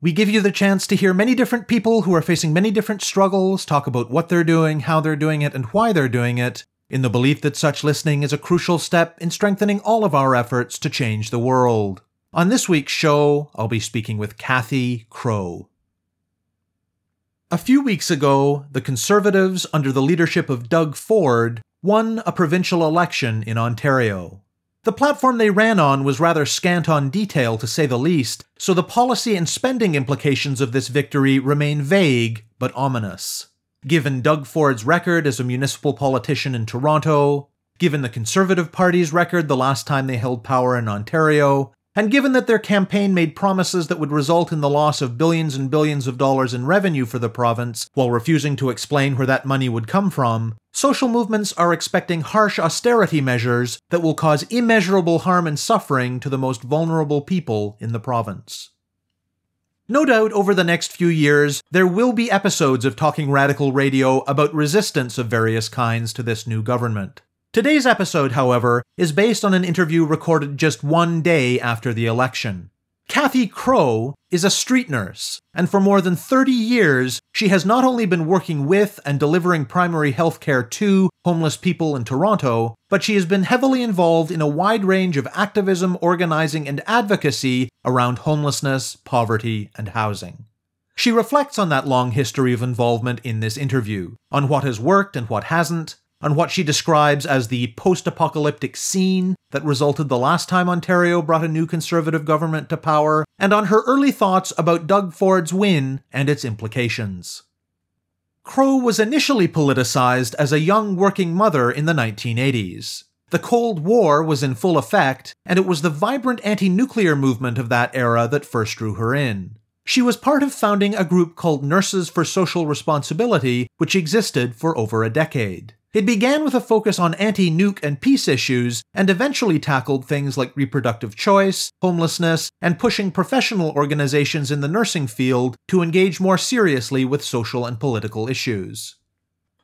We give you the chance to hear many different people who are facing many different struggles talk about what they're doing, how they're doing it, and why they're doing it, in the belief that such listening is a crucial step in strengthening all of our efforts to change the world. On this week's show, I'll be speaking with Cathy Crowe. A few weeks ago, the Conservatives, under the leadership of Doug Ford, won a provincial election in Ontario. The platform they ran on was rather scant on detail, to say the least, so the policy and spending implications of this victory remain vague but ominous. Given Doug Ford's record as a municipal politician in Toronto, given the Conservative Party's record the last time they held power in Ontario, and given that their campaign made promises that would result in the loss of billions and billions of dollars in revenue for the province while refusing to explain where that money would come from, social movements are expecting harsh austerity measures that will cause immeasurable harm and suffering to the most vulnerable people in the province. No doubt over the next few years, there will be episodes of Talking Radical Radio about resistance of various kinds to this new government. Today's episode, however, is based on an interview recorded just one day after the election. Cathy Crowe is a street nurse, and for more than 30 years, she has not only been working with and delivering primary health care to homeless people in Toronto, but she has been heavily involved in a wide range of activism, organizing, and advocacy around homelessness, poverty, and housing. She reflects on that long history of involvement in this interview, on what has worked and what hasn't, on what she describes as the post apocalyptic scene that resulted the last time Ontario brought a new Conservative government to power, and on her early thoughts about Doug Ford's win and its implications. Crowe was initially politicized as a young working mother in the 1980s. The Cold War was in full effect, and it was the vibrant anti nuclear movement of that era that first drew her in. She was part of founding a group called Nurses for Social Responsibility, which existed for over a decade. It began with a focus on anti nuke and peace issues, and eventually tackled things like reproductive choice, homelessness, and pushing professional organizations in the nursing field to engage more seriously with social and political issues.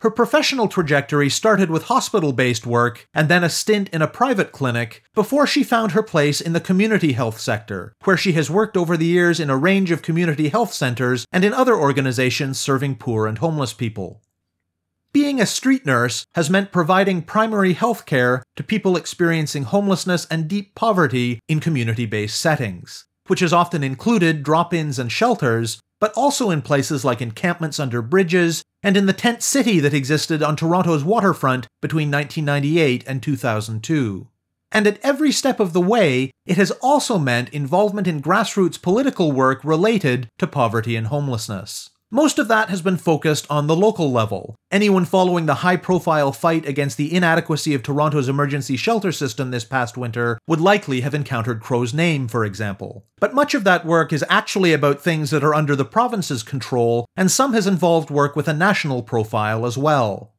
Her professional trajectory started with hospital based work and then a stint in a private clinic before she found her place in the community health sector, where she has worked over the years in a range of community health centers and in other organizations serving poor and homeless people. Being a street nurse has meant providing primary health care to people experiencing homelessness and deep poverty in community based settings, which has often included drop ins and shelters, but also in places like encampments under bridges and in the tent city that existed on Toronto's waterfront between 1998 and 2002. And at every step of the way, it has also meant involvement in grassroots political work related to poverty and homelessness. Most of that has been focused on the local level. Anyone following the high profile fight against the inadequacy of Toronto's emergency shelter system this past winter would likely have encountered Crowe's name, for example. But much of that work is actually about things that are under the province's control, and some has involved work with a national profile as well.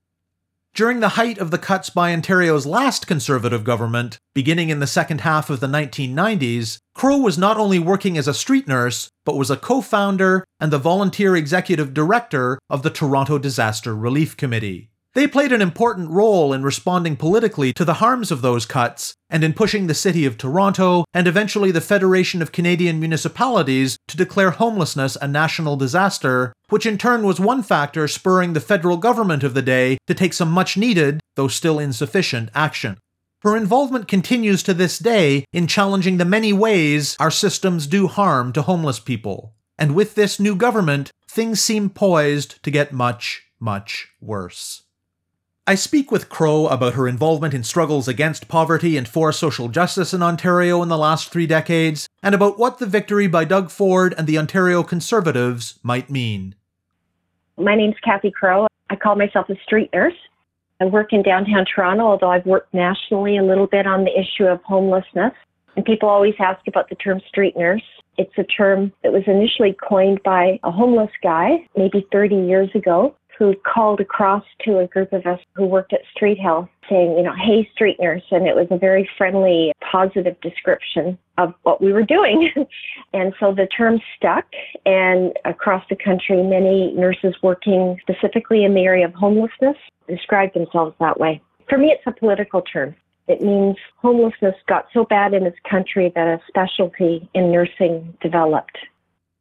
During the height of the cuts by Ontario's last Conservative government, beginning in the second half of the 1990s, Crowe was not only working as a street nurse, but was a co founder and the volunteer executive director of the Toronto Disaster Relief Committee. They played an important role in responding politically to the harms of those cuts and in pushing the City of Toronto and eventually the Federation of Canadian Municipalities to declare homelessness a national disaster, which in turn was one factor spurring the federal government of the day to take some much needed, though still insufficient, action. Her involvement continues to this day in challenging the many ways our systems do harm to homeless people. And with this new government, things seem poised to get much, much worse. I speak with Crowe about her involvement in struggles against poverty and for social justice in Ontario in the last three decades, and about what the victory by Doug Ford and the Ontario Conservatives might mean. My name's Cathy Crowe. I call myself a street nurse. I work in downtown Toronto, although I've worked nationally a little bit on the issue of homelessness. And people always ask about the term street nurse. It's a term that was initially coined by a homeless guy maybe 30 years ago who called across to a group of us who worked at Street Health saying, you know, hey, street nurse. And it was a very friendly, positive description of what we were doing. and so the term stuck. And across the country, many nurses working specifically in the area of homelessness describe themselves that way. For me, it's a political term. It means homelessness got so bad in this country that a specialty in nursing developed.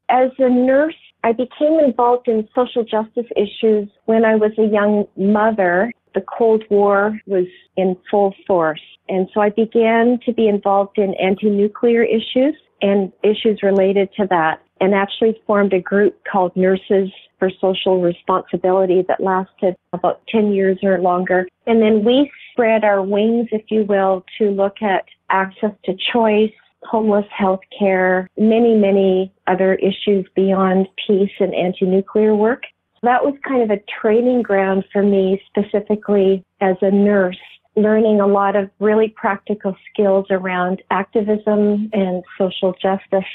As a nurse, I became involved in social justice issues when I was a young mother. The Cold War was in full force. And so I began to be involved in anti nuclear issues and issues related to that, and actually formed a group called Nurses for Social Responsibility that lasted about 10 years or longer. And then we spread our wings, if you will, to look at access to choice, homeless health care, many, many other issues beyond peace and anti nuclear work. That was kind of a training ground for me specifically as a nurse, learning a lot of really practical skills around activism and social justice.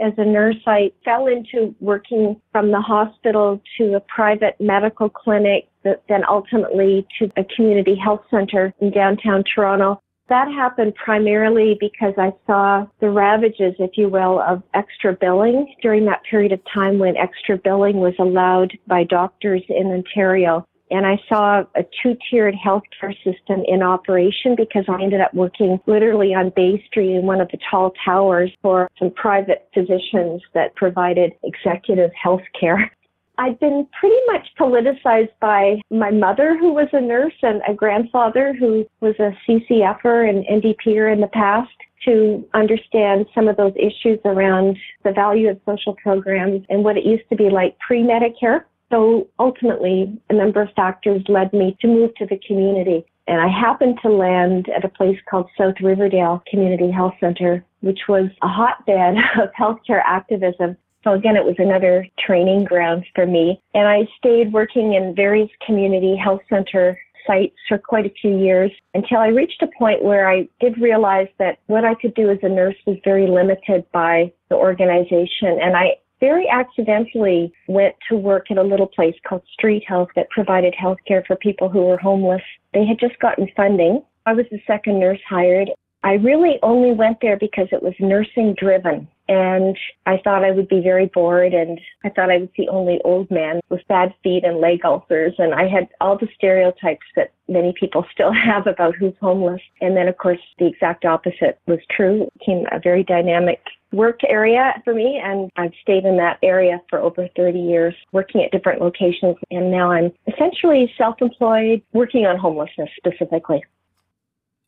As a nurse, I fell into working from the hospital to a private medical clinic, then ultimately to a community health center in downtown Toronto that happened primarily because I saw the ravages, if you will, of extra billing during that period of time when extra billing was allowed by doctors in Ontario. And I saw a two-tiered healthcare system in operation because I ended up working literally on Bay Street in one of the tall towers for some private physicians that provided executive health care. I'd been pretty much politicized by my mother, who was a nurse, and a grandfather who was a CCFer and NDPer in the past to understand some of those issues around the value of social programs and what it used to be like pre-Medicare. So ultimately, a number of factors led me to move to the community. And I happened to land at a place called South Riverdale Community Health Center, which was a hotbed of healthcare activism so again, it was another training ground for me. And I stayed working in various community health center sites for quite a few years until I reached a point where I did realize that what I could do as a nurse was very limited by the organization. And I very accidentally went to work at a little place called Street Health that provided health care for people who were homeless. They had just gotten funding. I was the second nurse hired. I really only went there because it was nursing driven. And I thought I would be very bored and I thought I would see only old men with bad feet and leg ulcers. And I had all the stereotypes that many people still have about who's homeless. And then, of course, the exact opposite was true. It became a very dynamic work area for me and I've stayed in that area for over 30 years working at different locations and now I'm essentially self-employed working on homelessness specifically.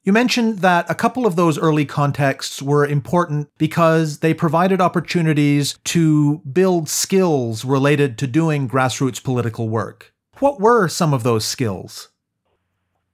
You mentioned that a couple of those early contexts were important because they provided opportunities to build skills related to doing grassroots political work. What were some of those skills?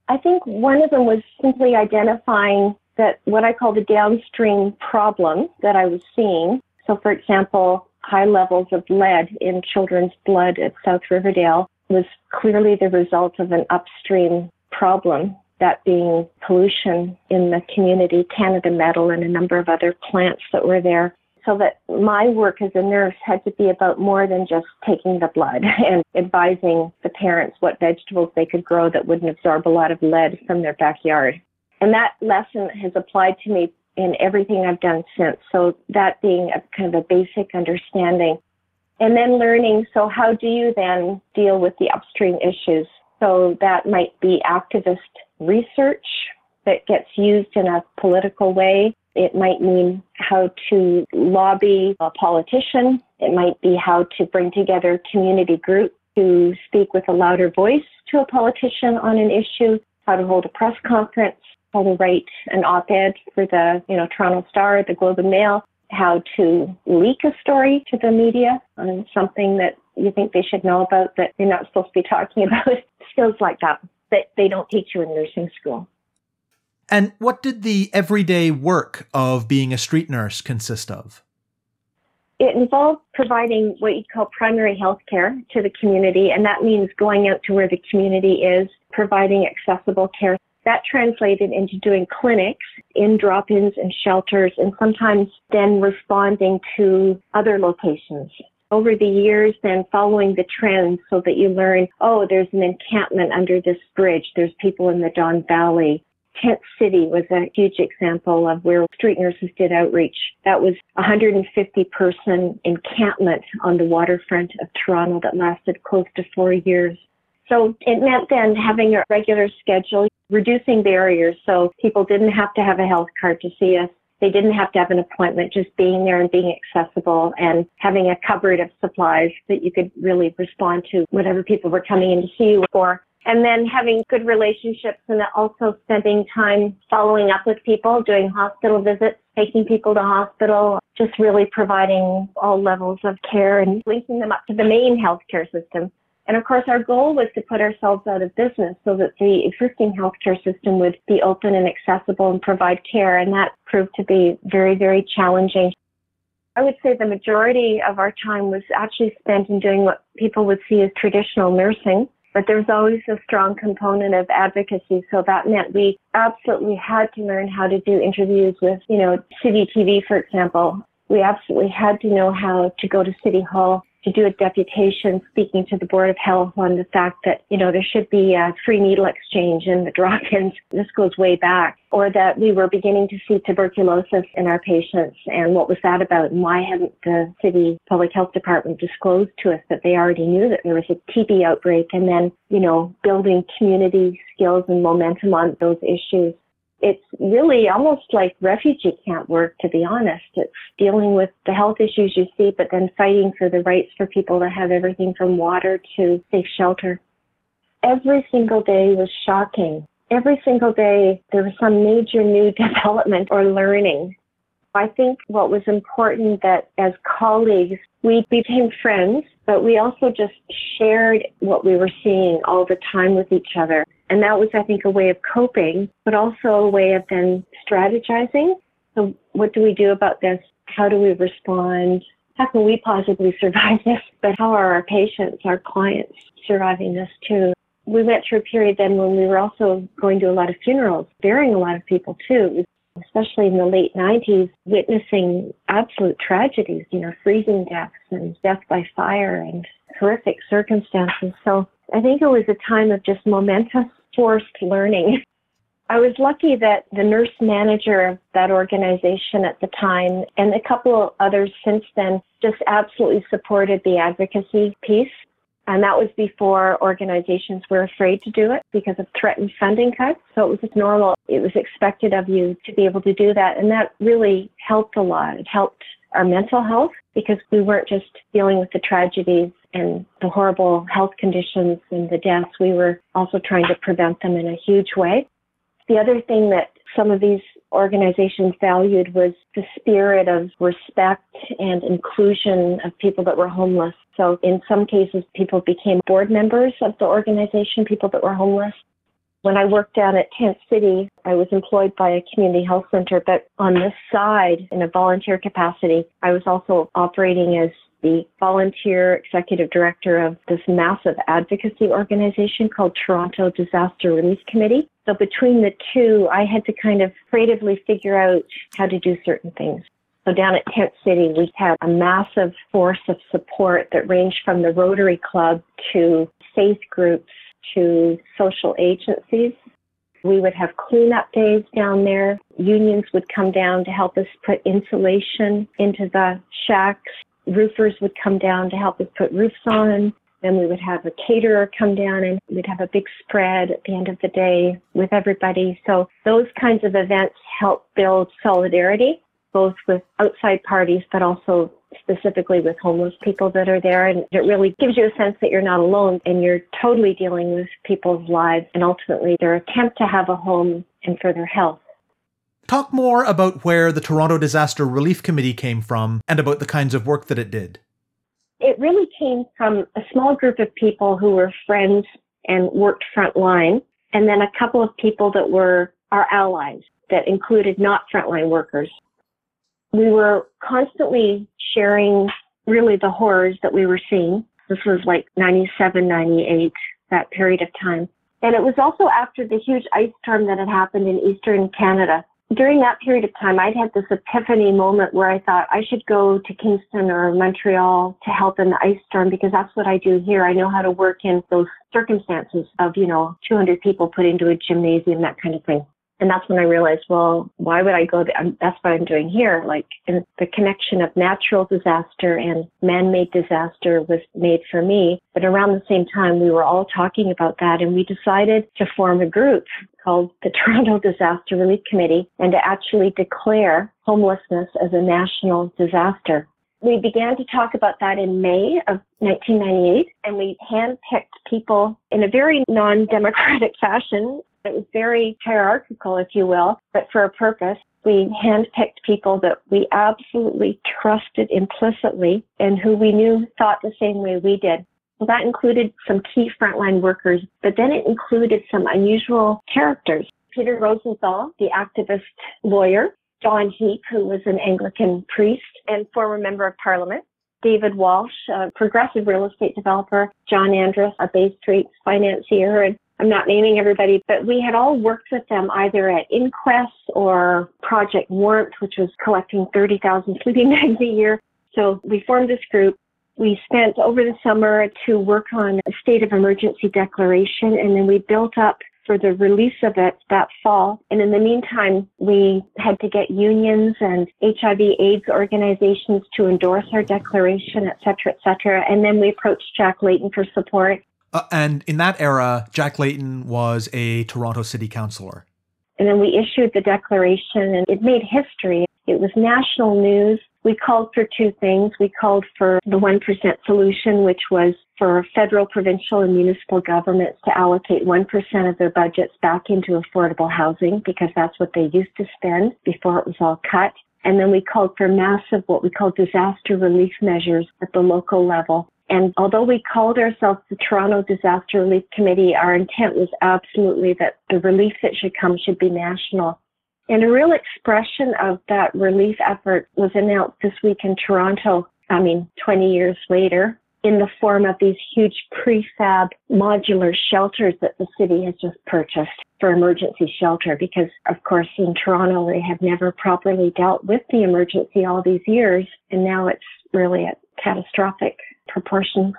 I think one of them was simply identifying that what I call the downstream problem that I was seeing. So, for example, high levels of lead in children's blood at South Riverdale was clearly the result of an upstream problem that being pollution in the community, Canada Metal, and a number of other plants that were there. So that my work as a nurse had to be about more than just taking the blood and advising the parents what vegetables they could grow that wouldn't absorb a lot of lead from their backyard. And that lesson has applied to me in everything I've done since. So that being a kind of a basic understanding. And then learning, so how do you then deal with the upstream issues? So that might be activist research that gets used in a political way. It might mean how to lobby a politician. It might be how to bring together community groups to speak with a louder voice to a politician on an issue, how to hold a press conference, how to write an op-ed for the, you know, Toronto Star, the Globe and Mail, how to leak a story to the media on something that you think they should know about that you're not supposed to be talking about. Skills like that that they don't teach you in nursing school. And what did the everyday work of being a street nurse consist of? It involved providing what you call primary health care to the community, and that means going out to where the community is, providing accessible care. that translated into doing clinics in drop-ins and shelters and sometimes then responding to other locations over the years then following the trends so that you learn, oh, there's an encampment under this bridge. There's people in the Don Valley. Tent City was a huge example of where street nurses did outreach. That was a 150 person encampment on the waterfront of Toronto that lasted close to four years. So it meant then having a regular schedule, reducing barriers so people didn't have to have a health card to see us. They didn't have to have an appointment, just being there and being accessible and having a cupboard of supplies that you could really respond to whatever people were coming in to see you for. And then having good relationships and also spending time following up with people, doing hospital visits, taking people to hospital, just really providing all levels of care and linking them up to the main healthcare system. And of course, our goal was to put ourselves out of business so that the existing healthcare system would be open and accessible and provide care. And that proved to be very, very challenging. I would say the majority of our time was actually spent in doing what people would see as traditional nursing. But there's always a strong component of advocacy. So that meant we absolutely had to learn how to do interviews with, you know, City TV, for example. We absolutely had to know how to go to City Hall to do a deputation speaking to the Board of Health on the fact that, you know, there should be a free needle exchange in the drop-ins. This goes way back. Or that we were beginning to see tuberculosis in our patients and what was that about and why hadn't the city public health department disclosed to us that they already knew that there was a TB outbreak and then, you know, building community skills and momentum on those issues it's really almost like refugee camp work, to be honest. It's dealing with the health issues you see, but then fighting for the rights for people to have everything from water to safe shelter. Every single day was shocking. Every single day there was some major new development or learning. I think what was important that as colleagues, we became friends, but we also just shared what we were seeing all the time with each other. And that was, I think, a way of coping, but also a way of then strategizing. So what do we do about this? How do we respond? How can we possibly survive this? But how are our patients, our clients surviving this too? We went through a period then when we were also going to a lot of funerals, burying a lot of people too, especially in the late 90s, witnessing absolute tragedies, you know, freezing deaths and death by fire and horrific circumstances. So I think it was a time of just momentous forced learning. I was lucky that the nurse manager of that organization at the time and a couple of others since then just absolutely supported the advocacy piece. And that was before organizations were afraid to do it because of threatened funding cuts. So it was just normal. It was expected of you to be able to do that. And that really helped a lot. It helped our mental health because we weren't just dealing with the tragedies and the horrible health conditions and the deaths. We were also trying to prevent them in a huge way. The other thing that some of these organizations valued was the spirit of respect and inclusion of people that were homeless. So in some cases, people became board members of the organization, people that were homeless. When I worked down at Tent City, I was employed by a community health center, but on this side, in a volunteer capacity, I was also operating as the volunteer executive director of this massive advocacy organization called Toronto Disaster Relief Committee. So between the two, I had to kind of creatively figure out how to do certain things. So down at Tent City, we had a massive force of support that ranged from the Rotary Club to faith groups to social agencies. We would have cleanup days down there. Unions would come down to help us put insulation into the shacks. Roofers would come down to help us put roofs on. Then we would have a caterer come down and we'd have a big spread at the end of the day with everybody. So those kinds of events help build solidarity, both with outside parties, but also specifically with homeless people that are there. And it really gives you a sense that you're not alone and you're totally dealing with people's lives and ultimately their attempt to have a home and for their health. Talk more about where the Toronto Disaster Relief Committee came from and about the kinds of work that it did. It really came from a small group of people who were friends and worked frontline, and then a couple of people that were our allies that included not frontline workers we were constantly sharing really the horrors that we were seeing. This was like 97, 98, that period of time. And it was also after the huge ice storm that had happened in eastern Canada. During that period of time, I'd had this epiphany moment where I thought I should go to Kingston or Montreal to help in the ice storm because that's what I do here. I know how to work in those circumstances of, you know, 200 people put into a gymnasium, that kind of thing. And that's when I realized, well, why would I go there? That's what I'm doing here. Like the connection of natural disaster and man-made disaster was made for me. But around the same time, we were all talking about that and we decided to form a group called the Toronto Disaster Relief Committee and to actually declare homelessness as a national disaster. We began to talk about that in May of 1998 and we handpicked people in a very non-democratic fashion it was very hierarchical, if you will, but for a purpose. We handpicked people that we absolutely trusted implicitly and who we knew thought the same way we did. Well, that included some key frontline workers, but then it included some unusual characters. Peter Rosenthal, the activist lawyer, John Heap, who was an Anglican priest and former member of parliament, David Walsh, a progressive real estate developer, John Andras, a Bay Street financier, and I'm not naming everybody, but we had all worked with them either at Inquest or Project Warmth, which was collecting 30,000 sleeping bags a year. So we formed this group. We spent over the summer to work on a state of emergency declaration, and then we built up for the release of it that fall. And in the meantime, we had to get unions and HIV AIDS organizations to endorse our declaration, et cetera, et cetera. And then we approached Jack Layton for support. Uh, and in that era, Jack Layton was a Toronto city councillor. And then we issued the declaration and it made history. It was national news. We called for two things. We called for the 1% solution, which was for federal, provincial, and municipal governments to allocate 1% of their budgets back into affordable housing because that's what they used to spend before it was all cut. And then we called for massive, what we call disaster relief measures at the local level and although we called ourselves the Toronto Disaster Relief Committee, our intent was absolutely that the relief that should come should be national. And a real expression of that relief effort was announced this week in Toronto, I mean, 20 years later, in the form of these huge prefab modular shelters that the city has just purchased for emergency shelter because of course in Toronto they have never properly dealt with the emergency all these years and now it's really a catastrophic proportions.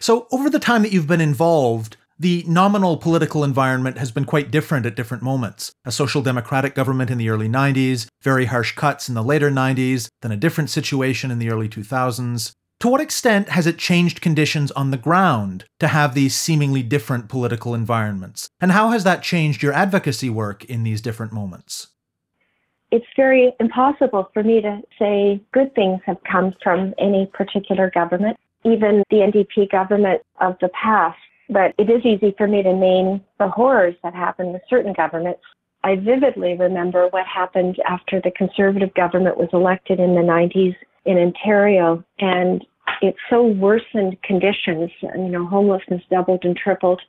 So, over the time that you've been involved, the nominal political environment has been quite different at different moments. A social democratic government in the early 90s, very harsh cuts in the later 90s, then a different situation in the early 2000s. To what extent has it changed conditions on the ground to have these seemingly different political environments? And how has that changed your advocacy work in these different moments? It's very impossible for me to say good things have come from any particular government, even the NDP government of the past. But it is easy for me to name the horrors that happened with certain governments. I vividly remember what happened after the Conservative government was elected in the 90s in Ontario, and it so worsened conditions. You know, homelessness doubled and tripled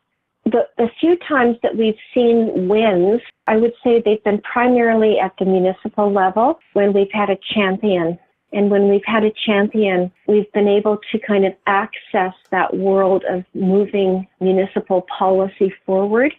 the, the few times that we've seen wins, I would say they've been primarily at the municipal level when we've had a champion. And when we've had a champion, we've been able to kind of access that world of moving municipal policy forward.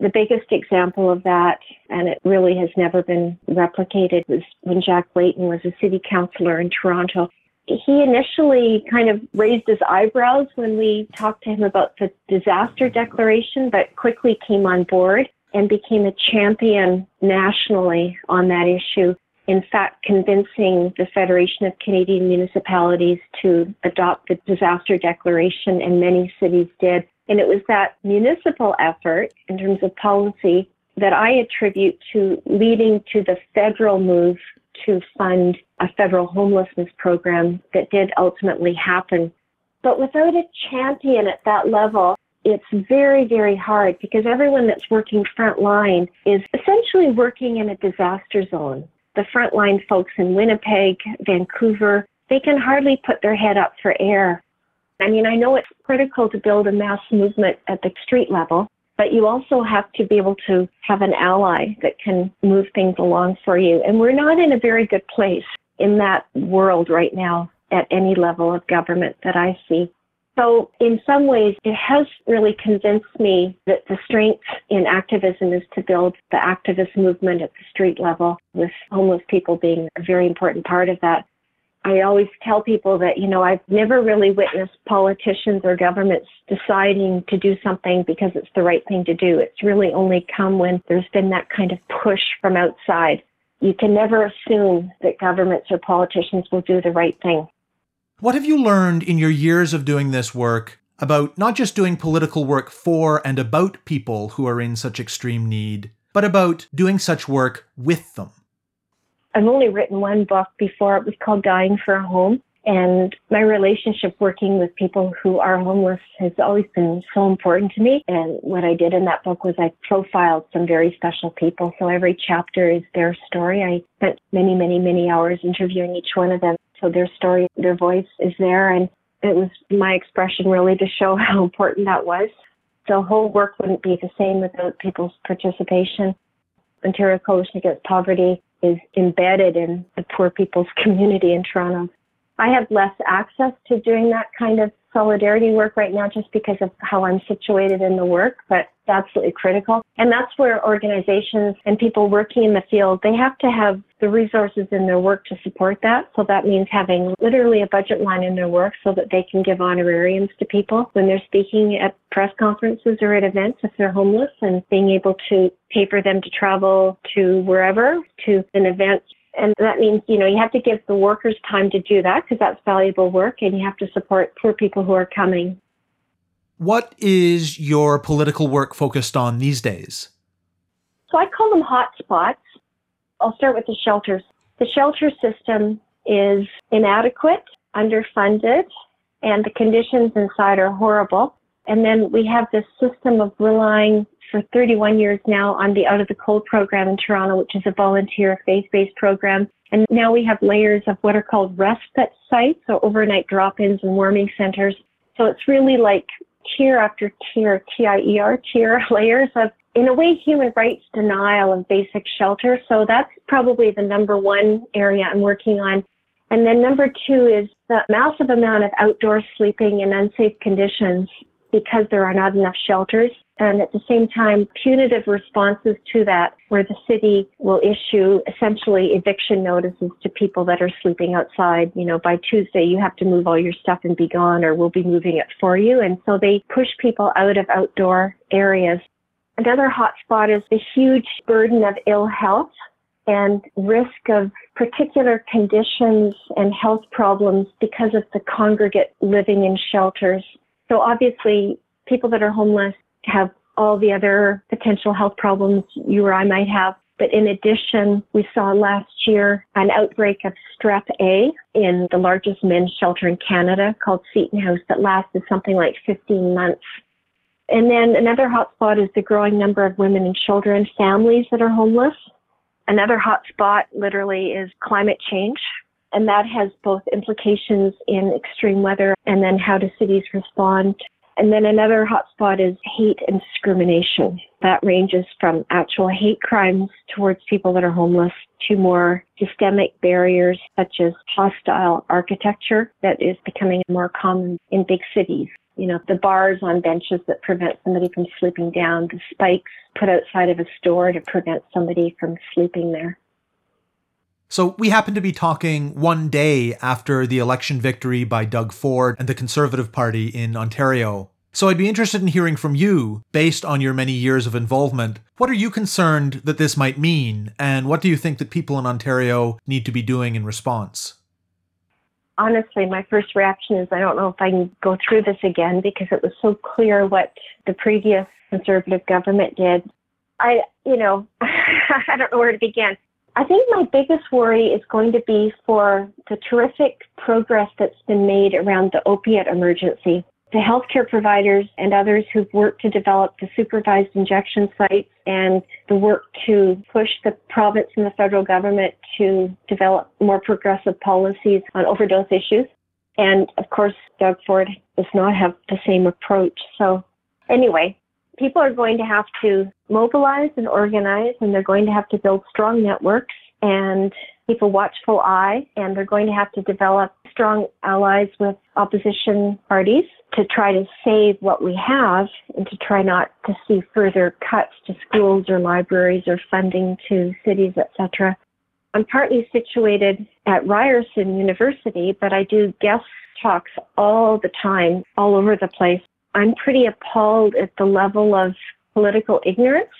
The biggest example of that, and it really has never been replicated, was when Jack Layton was a city councillor in Toronto he initially kind of raised his eyebrows when we talked to him about the disaster declaration, but quickly came on board and became a champion nationally on that issue. In fact, convincing the Federation of Canadian Municipalities to adopt the disaster declaration, and many cities did. And it was that municipal effort in terms of policy that I attribute to leading to the federal move to fund a federal homelessness program that did ultimately happen. But without a champion at that level, it's very, very hard because everyone that's working frontline is essentially working in a disaster zone. The frontline folks in Winnipeg, Vancouver, they can hardly put their head up for air. I mean, I know it's critical to build a mass movement at the street level, but you also have to be able to have an ally that can move things along for you. And we're not in a very good place in that world right now at any level of government that I see. So, in some ways, it has really convinced me that the strength in activism is to build the activist movement at the street level, with homeless people being a very important part of that. I always tell people that, you know, I've never really witnessed politicians or governments deciding to do something because it's the right thing to do. It's really only come when there's been that kind of push from outside. You can never assume that governments or politicians will do the right thing. What have you learned in your years of doing this work about not just doing political work for and about people who are in such extreme need, but about doing such work with them? I've only written one book before. It was called Dying for a Home. And my relationship working with people who are homeless has always been so important to me. And what I did in that book was I profiled some very special people. So every chapter is their story. I spent many, many, many hours interviewing each one of them. So their story, their voice is there. And it was my expression really to show how important that was. The whole work wouldn't be the same without people's participation. Ontario Coalition Against Poverty is embedded in the poor people's community in Toronto. I have less access to doing that kind of solidarity work right now just because of how I'm situated in the work, but absolutely critical. And that's where organizations and people working in the field, they have to have the resources in their work to support that. So that means having literally a budget line in their work so that they can give honorariums to people when they're speaking at press conferences or at events if they're homeless and being able to pay for them to travel to wherever to an event and that means, you know, you have to give the workers time to do that because that's valuable work and you have to support poor people who are coming. What is your political work focused on these days? So I call them hotspots. I'll start with the shelters. The shelter system is inadequate, underfunded, and the conditions inside are horrible. And then we have this system of relying for 31 years now on the Out of the Cold program in Toronto, which is a volunteer faith-based program. And now we have layers of what are called respite sites, or overnight drop-ins and warming centers. So it's really like tier after tier, T-I-E-R, tier layers of, in a way, human rights denial of basic shelter. So that's probably the number one area I'm working on. And then number two is the massive amount of outdoor sleeping in unsafe conditions because there are not enough shelters and at the same time punitive responses to that where the city will issue essentially eviction notices to people that are sleeping outside. You know by tuesday you have to move all your stuff and be gone or we'll be moving it for you. And so they push people out of outdoor areas. Another hotspot is the huge burden of ill health and risk of particular conditions and health problems because of the congregate living in shelters. So obviously people that are homeless have all the other potential health problems you or I might have. But in addition, we saw last year an outbreak of strep A in the largest men's shelter in Canada called Seton House that lasted something like 15 months. And then another hotspot is the growing number of women and children, families that are homeless. Another hotspot literally is climate change. And that has both implications in extreme weather and then how do cities respond and then another hotspot is hate and discrimination. That ranges from actual hate crimes towards people that are homeless to more systemic barriers such as hostile architecture that is becoming more common in big cities. You know, the bars on benches that prevent somebody from sleeping down, the spikes put outside of a store to prevent somebody from sleeping there. So, we happen to be talking one day after the election victory by Doug Ford and the Conservative Party in Ontario. So, I'd be interested in hearing from you, based on your many years of involvement, what are you concerned that this might mean, and what do you think that people in Ontario need to be doing in response? Honestly, my first reaction is I don't know if I can go through this again because it was so clear what the previous Conservative government did. I, you know, I don't know where to begin. I think my biggest worry is going to be for the terrific progress that's been made around the opiate emergency. The healthcare providers and others who've worked to develop the supervised injection sites and the work to push the province and the federal government to develop more progressive policies on overdose issues. And of course, Doug Ford does not have the same approach. So anyway, people are going to have to mobilize and organize, and they're going to have to build strong networks. and keep a watchful eye, and they're going to have to develop strong allies with opposition parties to try to save what we have and to try not to see further cuts to schools or libraries or funding to cities, etc. I'm partly situated at Ryerson University, but I do guest talks all the time, all over the place. I'm pretty appalled at the level of political ignorance.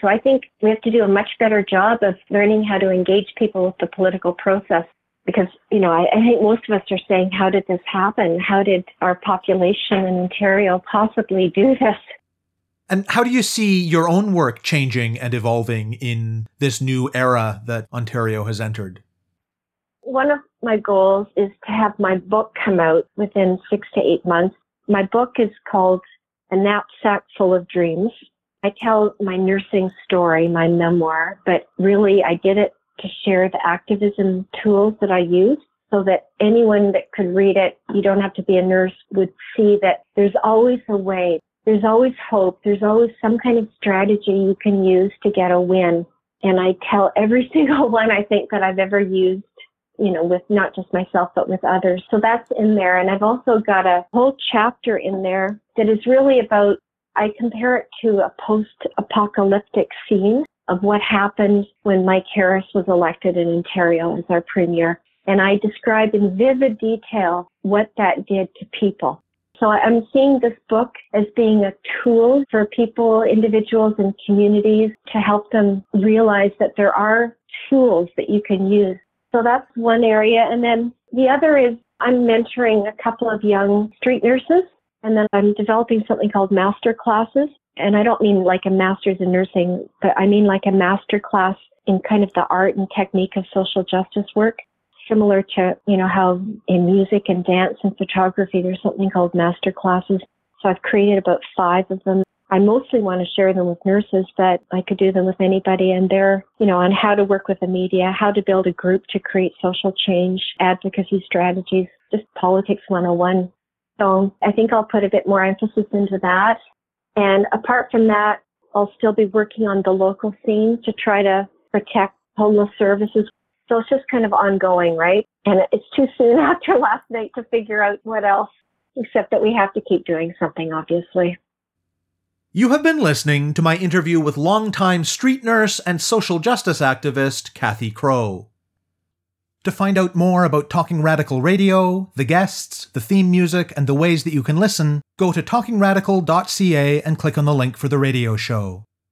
So I think we have to do a much better job of learning how to engage people with the political process. Because, you know, I, I think most of us are saying, how did this happen? How did our population in Ontario possibly do this? And how do you see your own work changing and evolving in this new era that Ontario has entered? One of my goals is to have my book come out within six to eight months. My book is called A Knapsack Full of Dreams. I tell my nursing story, my memoir, but really I did it to share the activism tools that I use so that anyone that could read it, you don't have to be a nurse, would see that there's always a way. There's always hope. There's always some kind of strategy you can use to get a win. And I tell every single one I think that I've ever used, you know, with not just myself, but with others. So that's in there. And I've also got a whole chapter in there that is really about I compare it to a post-apocalyptic scene of what happened when Mike Harris was elected in Ontario as our premier. And I describe in vivid detail what that did to people. So I'm seeing this book as being a tool for people, individuals, and communities to help them realize that there are tools that you can use. So that's one area. And then the other is I'm mentoring a couple of young street nurses and then I'm developing something called master classes. And I don't mean like a master's in nursing, but I mean like a master class in kind of the art and technique of social justice work. Similar to, you know, how in music and dance and photography, there's something called master classes. So I've created about five of them. I mostly want to share them with nurses, but I could do them with anybody. And they're, you know, on how to work with the media, how to build a group to create social change, advocacy strategies, just politics 101. So I think I'll put a bit more emphasis into that. And apart from that, I'll still be working on the local scene to try to protect homeless services. So it's just kind of ongoing, right? And it's too soon after last night to figure out what else, except that we have to keep doing something, obviously. You have been listening to my interview with longtime street nurse and social justice activist Cathy Crowe. To find out more about Talking Radical Radio, the guests, the theme music, and the ways that you can listen, go to talkingradical.ca and click on the link for the radio show.